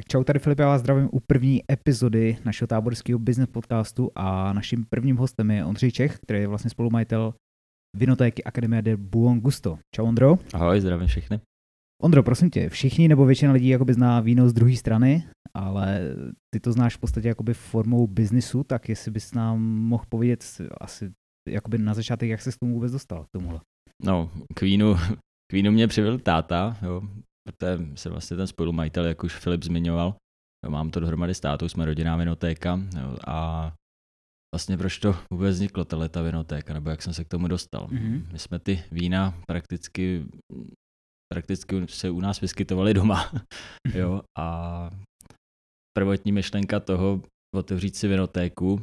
Tak čau, tady Filip, já vás zdravím u první epizody našeho táborského business podcastu a naším prvním hostem je Ondřej Čech, který je vlastně spolumajitel Vinotéky Akademie de Buon Gusto. Čau Ondro. Ahoj, zdravím všechny. Ondro, prosím tě, všichni nebo většina lidí jakoby zná víno z druhé strany, ale ty to znáš v podstatě jakoby formou biznisu, tak jestli bys nám mohl povědět asi jakoby na začátek, jak se k tomu vůbec dostal, k tomuhle. No, k vínu, k vínu mě přivedl táta, jo, protože jsem vlastně ten spolumajitel, jak už Filip zmiňoval. Mám to dohromady s tátou, jsme rodinná vinotéka jo, a vlastně proč to vůbec vzniklo, tahle ta vinotéka, nebo jak jsem se k tomu dostal. Mm-hmm. My jsme ty vína prakticky, prakticky se u nás vyskytovaly doma, jo, a prvotní myšlenka toho otevřít si vinotéku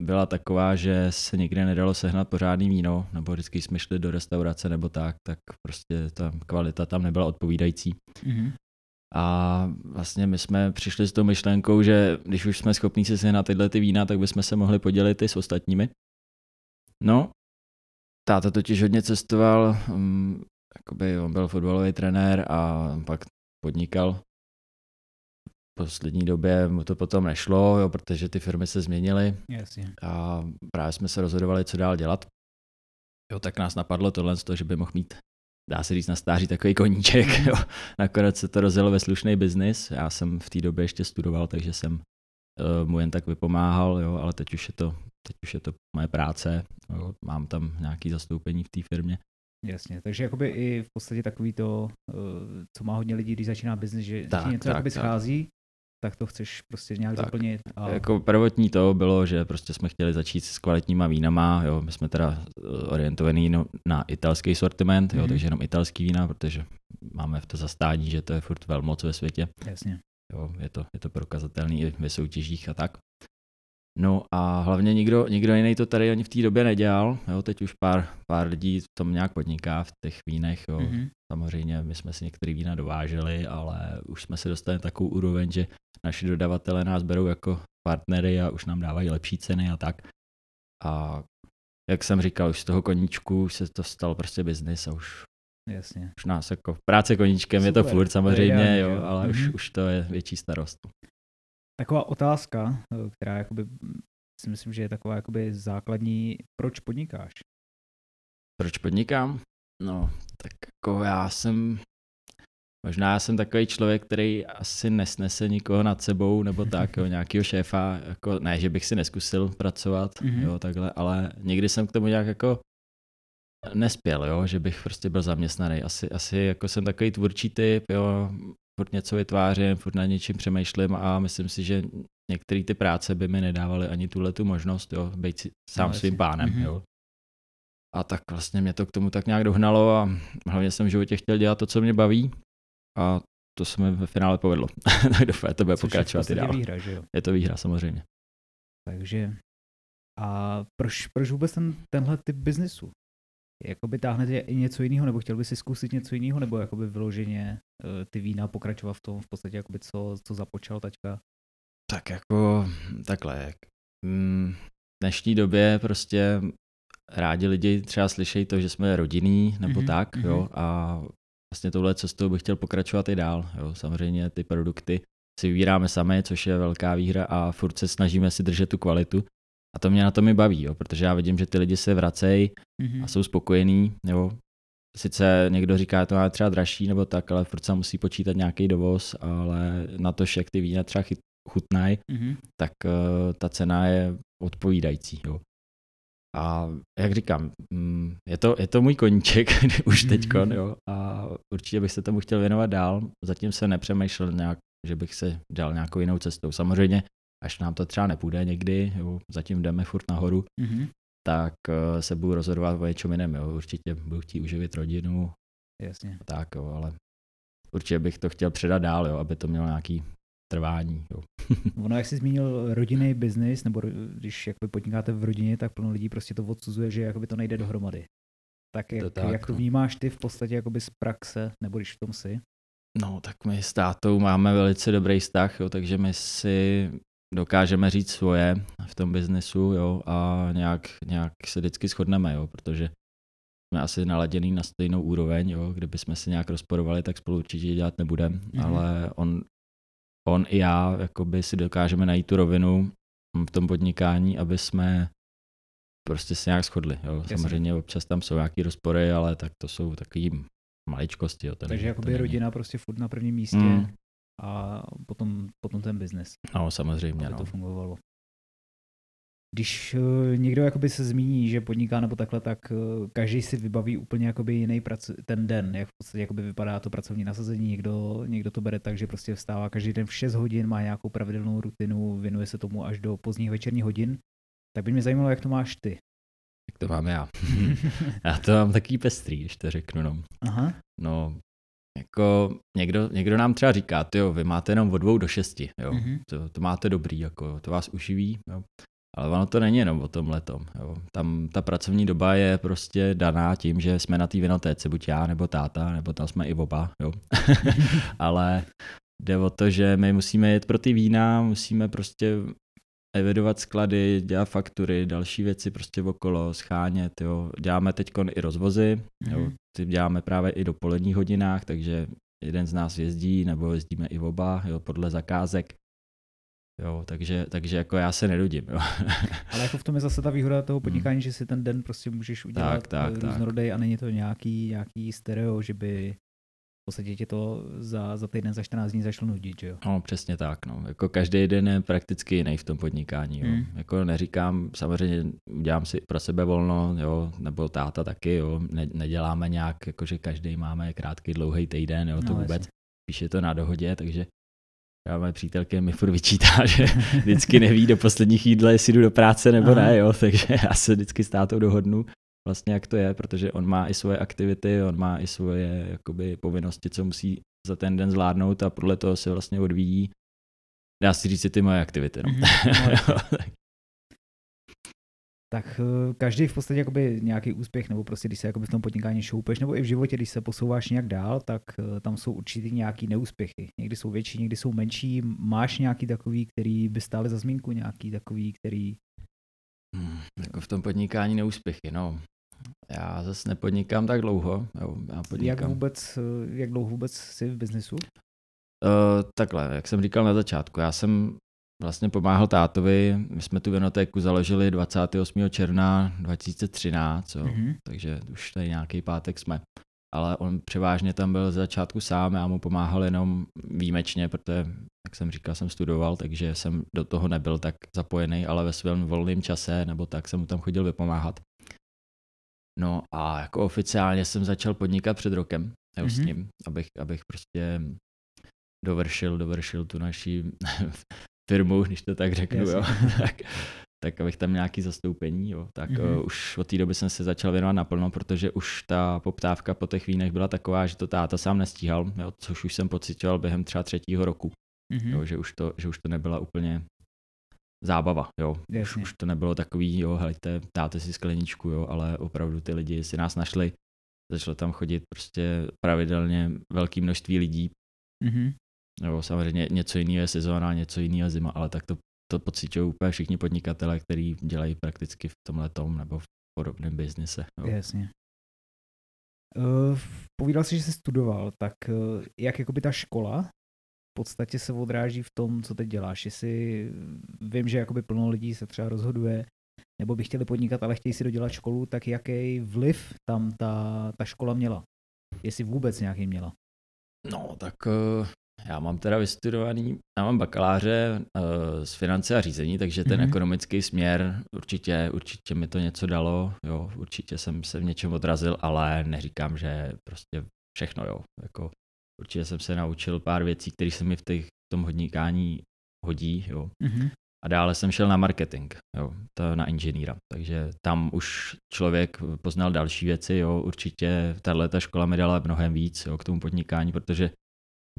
byla taková, že se nikdy nedalo sehnat pořádný víno, nebo vždycky jsme šli do restaurace nebo tak, tak prostě ta kvalita tam nebyla odpovídající. Mm-hmm. A vlastně my jsme přišli s tou myšlenkou, že když už jsme schopni si sehnat tyhle ty vína, tak bychom se mohli podělit i s ostatními. No, táta totiž hodně cestoval, um, jakoby on byl fotbalový trenér a pak podnikal poslední době mu to potom nešlo, jo, protože ty firmy se změnily Jasně. a právě jsme se rozhodovali, co dál dělat. Jo, tak nás napadlo tohle, to, že by mohl mít, dá se říct na stáří, takový koníček. Mhm. Jo. Nakonec se to rozjelo ve slušný biznis. Já jsem v té době ještě studoval, takže jsem uh, mu jen tak vypomáhal, jo, ale teď už je to, teď už je to moje práce. Jo. Mám tam nějaké zastoupení v té firmě. Jasně, takže jakoby i v podstatě takový to, uh, co má hodně lidí, když začíná biznis, že tak, něco tak, jakoby tak. schází, tak to chceš prostě nějak tak, doplnit. A... Jako prvotní to bylo, že prostě jsme chtěli začít s kvalitníma vínama, jo, my jsme teda eh, orientovaní no, na italský sortiment, jo, mm-hmm. takže jenom italský vína, protože máme v to zastání, že to je furt velmoc ve světě. Jasně. Jo, je to, je to prokazatelný i ve soutěžích a tak. No a hlavně nikdo, nikdo jiný to tady ani v té době nedělal. Jo, teď už pár, pár lidí v tom nějak podniká v těch vínech. Jo. Mm-hmm. Samozřejmě my jsme si některé vína dováželi, ale už jsme se dostali na takovou úroveň, že naši dodavatelé nás berou jako partnery a už nám dávají lepší ceny a tak. A jak jsem říkal, už z toho koníčku se to stalo prostě biznis a už Jasně. Už nás jako práce koníčkem Super, je to furt samozřejmě, jo, ale mm-hmm. už, mhm. už to je větší starost. Taková otázka, eh, která jakoby, si myslím, že je taková jakoby základní, proč podnikáš? Proč podnikám? No, tak jako já jsem, možná já jsem takový člověk, který asi nesnese nikoho nad sebou, nebo tak, jo, nějakého šéfa, jako, ne, že bych si neskusil pracovat, mm-hmm. jo, takhle, ale nikdy jsem k tomu nějak jako nespěl, jo, že bych prostě byl zaměstnaný. Asi, asi jako jsem takový tvůrčí typ, jo, furt něco vytvářím, furt na něčím přemýšlím a myslím si, že některé ty práce by mi nedávaly ani tuhle tu možnost, jo, být si sám no, svým pánem, mm-hmm. jo. A tak vlastně mě to k tomu tak nějak dohnalo a hlavně jsem v životě chtěl dělat to, co mě baví a to se mi ve finále povedlo. tak doufám, to bude Což pokračovat je i dál. Výhra, že jo? Je to výhra, samozřejmě. Takže a proč, proč vůbec ten, tenhle typ biznisu? Jakoby táhnete i něco jiného, nebo chtěl by si zkusit něco jiného, nebo jakoby vyloženě uh, ty vína pokračovat v tom, v podstatě jakoby co, co započal taťka? Tak jako takhle, jak mm, v dnešní době prostě rádi lidi třeba slyšejí to, že jsme rodinný nebo mm-hmm, tak, mm-hmm. jo, a vlastně touhle cestou bych chtěl pokračovat i dál, jo, samozřejmě ty produkty si vybíráme sami, což je velká výhra a furt se snažíme si držet tu kvalitu, a to mě na to mi baví, jo, protože já vidím, že ty lidi se vracejí mm-hmm. a jsou spokojení. Jo. Sice někdo říká, že to má třeba dražší nebo tak, ale furt se musí počítat nějaký dovoz, ale na to, jak ty vína třeba chutnají, mm-hmm. tak uh, ta cena je odpovídající. Jo. A jak říkám, mm, je to, je to můj koníček už teď, mm-hmm. jo, a určitě bych se tomu chtěl věnovat dál. Zatím se nepřemýšlel nějak, že bych se dal nějakou jinou cestou. Samozřejmě až nám to třeba nepůjde někdy, jo, zatím jdeme furt nahoru, mm-hmm. tak uh, se budu rozhodovat o něčem jiném. Jo. Určitě budu chtít uživit rodinu. Jasně. Tak, jo, ale určitě bych to chtěl předat dál, jo, aby to mělo nějaký trvání. Jo. ono, jak jsi zmínil rodinný biznis, nebo když jakoby podnikáte v rodině, tak plno lidí prostě to odsuzuje, že jakoby to nejde dohromady. Tak jak to, tak, jak to no. vnímáš ty v podstatě jakoby z praxe, nebo když v tom si? No, tak my s tátou máme velice dobrý vztah, jo, takže my si dokážeme říct svoje v tom biznesu jo, a nějak, nějak se vždycky shodneme, jo, protože jsme asi naladěný na stejnou úroveň, jo, kdyby jsme se nějak rozporovali, tak spolu určitě dělat nebudeme, mm-hmm. ale on, on i já jakoby si dokážeme najít tu rovinu v tom podnikání, aby jsme prostě se nějak shodli. Jo. Samozřejmě občas tam jsou nějaké rozpory, ale tak to jsou takový maličkosti. Jo. Takže jakoby rodina prostě furt na prvním místě mm. A potom, potom ten biznes. No samozřejmě. Aby no. to fungovalo. Když uh, někdo jakoby se zmíní, že podniká nebo takhle, tak uh, každý si vybaví úplně jakoby jiný prac, ten den, jak v podstatě jakoby vypadá to pracovní nasazení. Někdo, někdo to bere tak, že prostě vstává každý den v 6 hodin, má nějakou pravidelnou rutinu, věnuje se tomu až do pozdních večerních hodin. Tak by mě zajímalo, jak to máš ty. Jak to mám já. já to mám takový pestrý, když to řeknu. No. Aha. No, jako někdo, někdo nám třeba říká, jo, vy máte jenom od dvou do šesti, jo. Mhm. To, to máte dobrý, jako, to vás uživí, jo. Ale ono to není jenom o tom letom. Jo. Tam ta pracovní doba je prostě daná tím, že jsme na té vinotéce, buď já nebo táta, nebo tam jsme i oba. Jo. Ale jde o to, že my musíme jet pro ty vína, musíme prostě evidovat sklady, dělat faktury, další věci prostě okolo, schánět, jo. Děláme teď i rozvozy, jo. Mhm. Ty děláme právě i do poledních hodinách, takže jeden z nás jezdí, nebo jezdíme i oba, jo, podle zakázek. Jo, takže, takže jako já se nenudím. Jo. Ale jako v tom je zase ta výhoda Hmm. toho podnikání, že si ten den prostě můžeš udělat Tak, tak, eh, tak. různorodej a není to nějaký, nějaký stereo, že by podstatě tě to za, za týden, za 14 dní zašlo nudit, že jo? No, přesně tak. No. Jako každý den je prakticky jiný v tom podnikání. Jo. Mm. Jako neříkám, samozřejmě udělám si pro sebe volno, jo, nebo táta taky, jo. Ne, neděláme nějak, jako že každý máme krátký, dlouhý týden, jo, to No, vůbec. jasně. Spíš je to na dohodě, takže já moje přítelky mi furt vyčítá, že vždycky neví do posledních jídle, jestli jdu do práce nebo Aha. ne, jo, takže já se vždycky s tátou dohodnu vlastně jak to je, protože on má i svoje aktivity, on má i svoje jakoby povinnosti, co musí za ten den zvládnout a podle toho se vlastně odvíjí dá si říct ty moje aktivity. No. Mhm, no, jasně. Tak eh, každý v podstatě jakoby nějaký úspěch, nebo prostě když se jakoby v tom podnikání šoupeš, nebo i v životě, když se posouváš nějak dál, tak eh, tam jsou určitý nějaký neúspěchy. Někdy jsou větší, někdy jsou menší. Máš nějaký takový, který by stály za zmínku, nějaký takový, který... Hmm, jako v tom podnikání neúspěchy, no. Já zase nepodnikám tak dlouho. Jo, já Jak, podnikám. vůbec, eh, jak dlouho vůbec jsi v biznesu? Uh, takhle, jak jsem říkal na začátku, já jsem vlastně pomáhal tátovi, my jsme tu vinotéku založili 28. června 2013, jo, Mhm. takže už tady nějaký pátek jsme. Ale on převážně tam byl z začátku sám, já mu pomáhal jenom výjimečně, protože, jak jsem říkal, jsem studoval, takže jsem do toho nebyl tak zapojený, ale ve svém volném čase nebo tak jsem mu tam chodil vypomáhat. No a jako oficiálně jsem začal podnikat před rokem jo, s Mhm. ním, abych, abych prostě dovršil, dovršil tu naši firmu, když to tak řeknu, jo. tak, tak abych tam nějaký zastoupení, jo. tak Mhm. uh, už od té doby jsem se začal věnovat naplno, protože už ta poptávka po těch vínech byla taková, že to táta sám nestíhal, jo, což už jsem pocitoval během třeba třetího roku, Mhm. jo, že, už to, že už to nebyla úplně zábava, jo. Už, Jasně. už to nebylo takový, jo, helejte, dáte si skleničku, jo, ale opravdu ty lidi si nás našli, začalo tam chodit prostě pravidelně velké množství lidí, Mhm. Jo, samozřejmě něco jiného je sezóna, něco jiného je zima, ale tak to, to pocitují úplně všichni podnikatele, kteří dělají prakticky v tomhle tom nebo v podobném biznise. Jo. Jasně. Uh, povídal jsi, že jsi studoval, tak uh, jak jakoby ta škola v podstatě se odráží v tom, co teď děláš. Jestli vím, že jakoby plno lidí se třeba rozhoduje, nebo by chtěli podnikat, ale chtějí si dodělat školu, tak jaký vliv tam ta, ta škola měla? Jestli vůbec nějaký měla? No, tak uh, já mám teda vystudovaný, já mám bakaláře uh, z finance a řízení, takže ten Mhm. ekonomický směr určitě, určitě mi to něco dalo, jo, určitě jsem se v něčem odrazil, ale neříkám, že prostě všechno, jo, jako určitě jsem se naučil pár věcí, které se mi v, těch, v tom hodníkání hodí, jo, Mhm. A dále jsem šel na marketing, jo, to na inženýra. Takže tam už člověk poznal další věci, jo, určitě tahle ta škola mi dala mnohem víc jo, k tomu podnikání, protože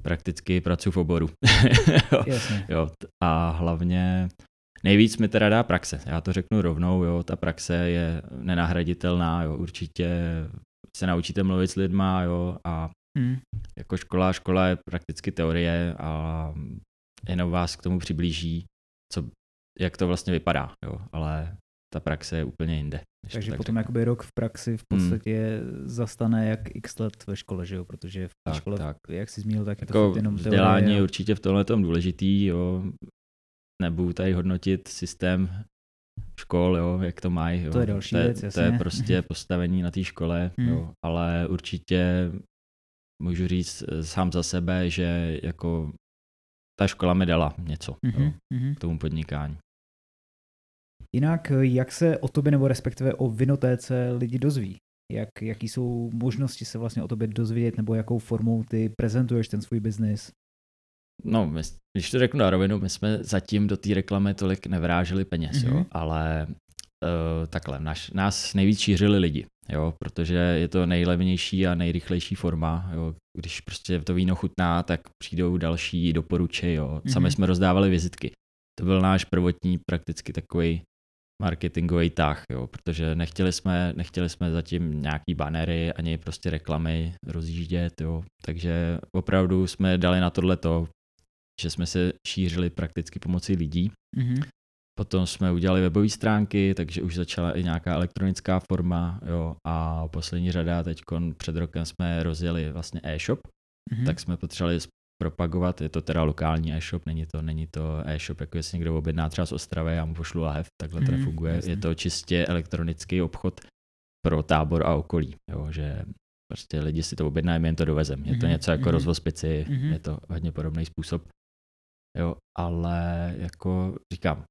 prakticky pracuji v oboru. jo, Jasně. jo, a hlavně nejvíc mi teda dá praxe. Já to řeknu rovnou, jo, ta praxe je nenahraditelná, jo, určitě se naučíte mluvit s lidma, jo, a Mhm. jako škola, škola je prakticky teorie a jenom vás k tomu přiblíží, co, jak to vlastně vypadá, jo, ale ta praxe je úplně jinde. Když Takže tak potom řeknu. jakoby rok v praxi v Hmm. podstatě zastane jak x let ve škole, že jo? Protože v té Tak, škole, tak. jak jsi zmínil, tak je to Jako jenom vzdělání teorie. je určitě v tomhle tom důležitý, jo. Nebudu tady hodnotit systém škol, jo, jak to mají. Jo. To je další to je, věc, To je prostě postavení na té škole, Hmm. jo. ale určitě můžu říct eh, sám za sebe, že jako ta škola mi dala něco jo, Mhm, mhm. k tomu podnikání. Jinak, eh, jak se o tobě nebo respektive o Vinotéce lidi dozví? Jak, jaký jsou možnosti se vlastně o tobě dozvědět nebo jakou formou ty prezentuješ ten svůj biznis? No, my, když to řeknu na rovinu, my jsme zatím do té reklamy tolik nevráželi peněz, Mhm. jo, ale uh, takhle, naš, nás nejvíc šířili lidi, jo, protože je to nejlevnější a nejrychlejší forma, jo, když prostě to víno chutná, tak přijdou další doporučej, jo. Sami Mhm. jsme rozdávali vizitky. To byl náš prvotní prakticky takový marketingový tah, jo, protože nechtěli jsme, nechtěli jsme zatím nějaký banery ani prostě reklamy rozjíždět, jo, takže opravdu jsme dali na tohle to, že jsme se šířili prakticky pomocí lidí. Mhm. Potom jsme udělali webové stránky, takže už začala i nějaká elektronická forma, jo, a poslední řada teď před rokem jsme rozjeli vlastně e-shop, Mhm. tak jsme potřebovali propagovat, je to teda lokální e-shop, není to, není to e-shop, jako jestli někdo objedná třeba z Ostravy, já mu pošlu lahev, takhle to Mhm, nefunguje, jasně. je to čistě elektronický obchod pro tábor a okolí, jo, že prostě lidi si to objednají, my jim to dovezem. Je to Mhm, něco jako mhm. rozvoz pici, Mhm. je to hodně podobný způsob. Jo, ale jako říkám,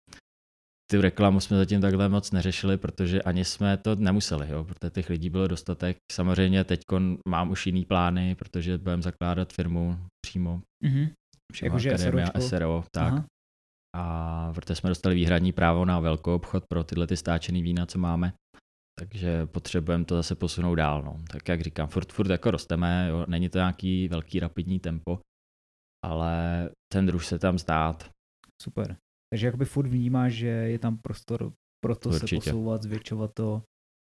ty reklamu jsme zatím takhle moc neřešili, protože ani jsme to nemuseli, jo, protože těch lidí bylo dostatek. Samozřejmě teď mám už jiný plány, protože budeme zakládat firmu přímo. Mhm. přímo Jakože SROčko? SRO, tak. Aha. A protože jsme dostali výhradní právo na velkou obchod pro tyhle ty stáčený vína, co máme, takže potřebujeme to zase posunout dál. No. Tak jak říkám, furt, furt jako rosteme, jo. není to nějaký velký rapidní tempo, ale ten druh se tam zdát. Super. Takže jakoby furt vnímáš, že je tam prostor pro to se Určitě. posouvat, zvětšovat to,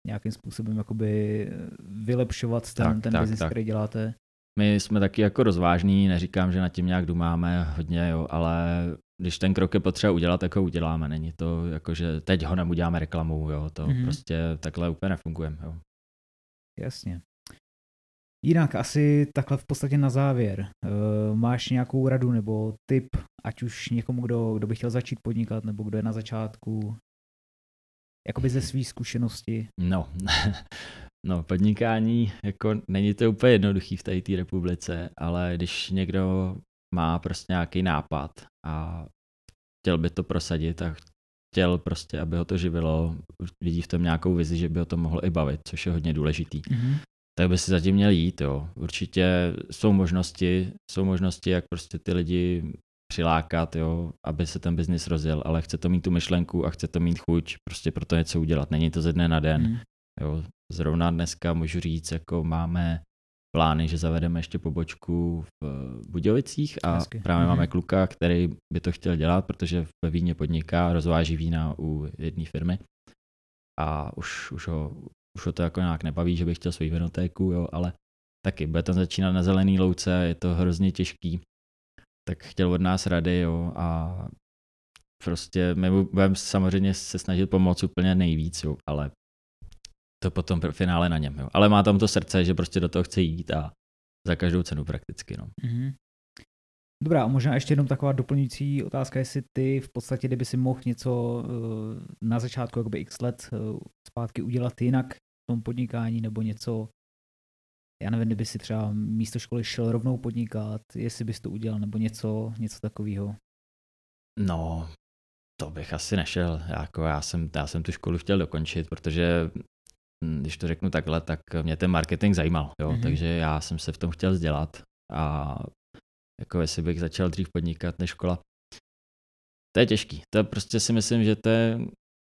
nějakým způsobem jakoby vylepšovat ten, Tak, ten tak, biznis, tak. který děláte. My jsme taky jako rozvážní, neříkám, že nad tím nějak dumáme hodně, jo, ale když ten krok je potřeba udělat, tak ho uděláme. Není to jako, že teď ho uděláme reklamou, jo, to Mhm. mm-hmm. prostě takhle úplně nefungujeme. Jo. Jasně. Jinak asi takhle v podstatě na závěr. Uh, máš nějakou radu nebo tip, ať už někomu, kdo, kdo by chtěl začít podnikat, nebo kdo je na začátku, jakoby ze své zkušenosti. No, no, podnikání, jako není to úplně jednoduchý v té té republice, ale když někdo má prostě nějaký nápad a chtěl by to prosadit a chtěl prostě, aby ho to živilo, vidí v tom nějakou vizi, že by ho to mohlo i bavit, což je hodně důležitý. Mm-hmm. Tak by si zatím měl jít, jo. Určitě jsou možnosti, jsou možnosti, jak prostě ty lidi přilákat, jo, aby se ten biznis rozjel, ale chce to mít tu myšlenku a chce to mít chuť prostě pro to něco udělat. Není to ze dne na den. Mm. Jo. Zrovna dneska můžu říct, jako máme plány, že zavedeme ještě pobočku v Budějovicích a Hezky. právě Mhm. máme kluka, který by to chtěl dělat, protože ve víně podniká, rozváží vína u jedné firmy a už, už, ho, už ho to jako nějak nebaví, že by chtěl svou vinotéku, jo, ale taky bude tam začínat na zelený louce, je to hrozně těžký, tak chtěl od nás rady, jo, a prostě my budeme samozřejmě se snažit pomoct úplně nejvíc, jo, ale to potom v finále na něm, jo. Ale má tam to srdce, že prostě do toho chce jít a za každou cenu prakticky, no. Mm-hmm. Dobrá, a možná ještě jenom taková doplňující otázka, jestli ty v podstatě, kdyby si mohl něco uh, na začátku, jakoby x let uh, zpátky udělat jinak tom podnikání, nebo něco, já nevím, kdyby si třeba místo školy šel rovnou podnikat, jestli bys to udělal, nebo něco, něco takového. No, to bych asi nešel. Jako já, jsem, já jsem tu školu chtěl dokončit, protože hm, když to řeknu takhle, tak mě ten marketing zajímal, jo? Mhm. Mm-hmm. takže já jsem se v tom chtěl vzdělat a jako jestli bych začal dřív podnikat než škola. To je těžký. To prostě si myslím, že to je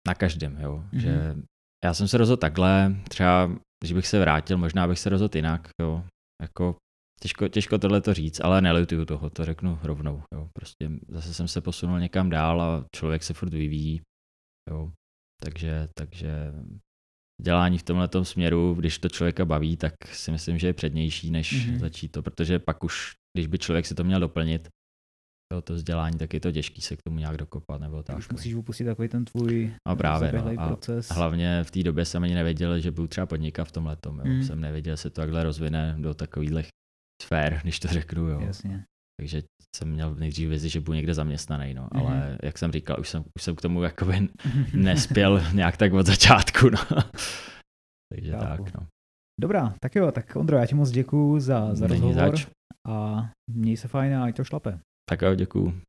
na každém, jo. Mhm. Mm-hmm. Že já jsem se rozhodl takhle, třeba když bych se vrátil, možná bych se rozhodl jinak, jo. Jako těžko, těžko tohle to říct, ale nelituju toho, to řeknu rovnou, jo. Prostě zase jsem se posunul někam dál a člověk se furt vyvíjí, jo. Takže, takže dělání v tomhle směru, když to člověka baví, tak si myslím, že je přednější, než Mhm. mm-hmm. začít to, protože pak už, když by člověk si to měl doplnit, to, to vzdělání, tak je to těžký se k tomu nějak dokopat nebo tak. Už musíš upustit takový ten tvůj no právě, no. A proces. Hlavně v té době jsem ani nevěděl, že budu třeba podnikat v tom letom. Jo. Mm. Jsem nevěděl, že se to takhle rozvine do takových sfér, když to řeknu. Jo. Jasně. Takže jsem měl nejdřív vizi, že budu někde zaměstnaný, no. Mm-hmm. ale jak jsem říkal, už jsem, už jsem k tomu jakoby nespěl nějak tak od začátku. No. Takže Chápu. tak, no. Dobrá, tak jo, tak Ondro, já ti moc děkuju za, za rozhovor zač. a měj se fajn a ať to šlape. Tak jo, děkuju.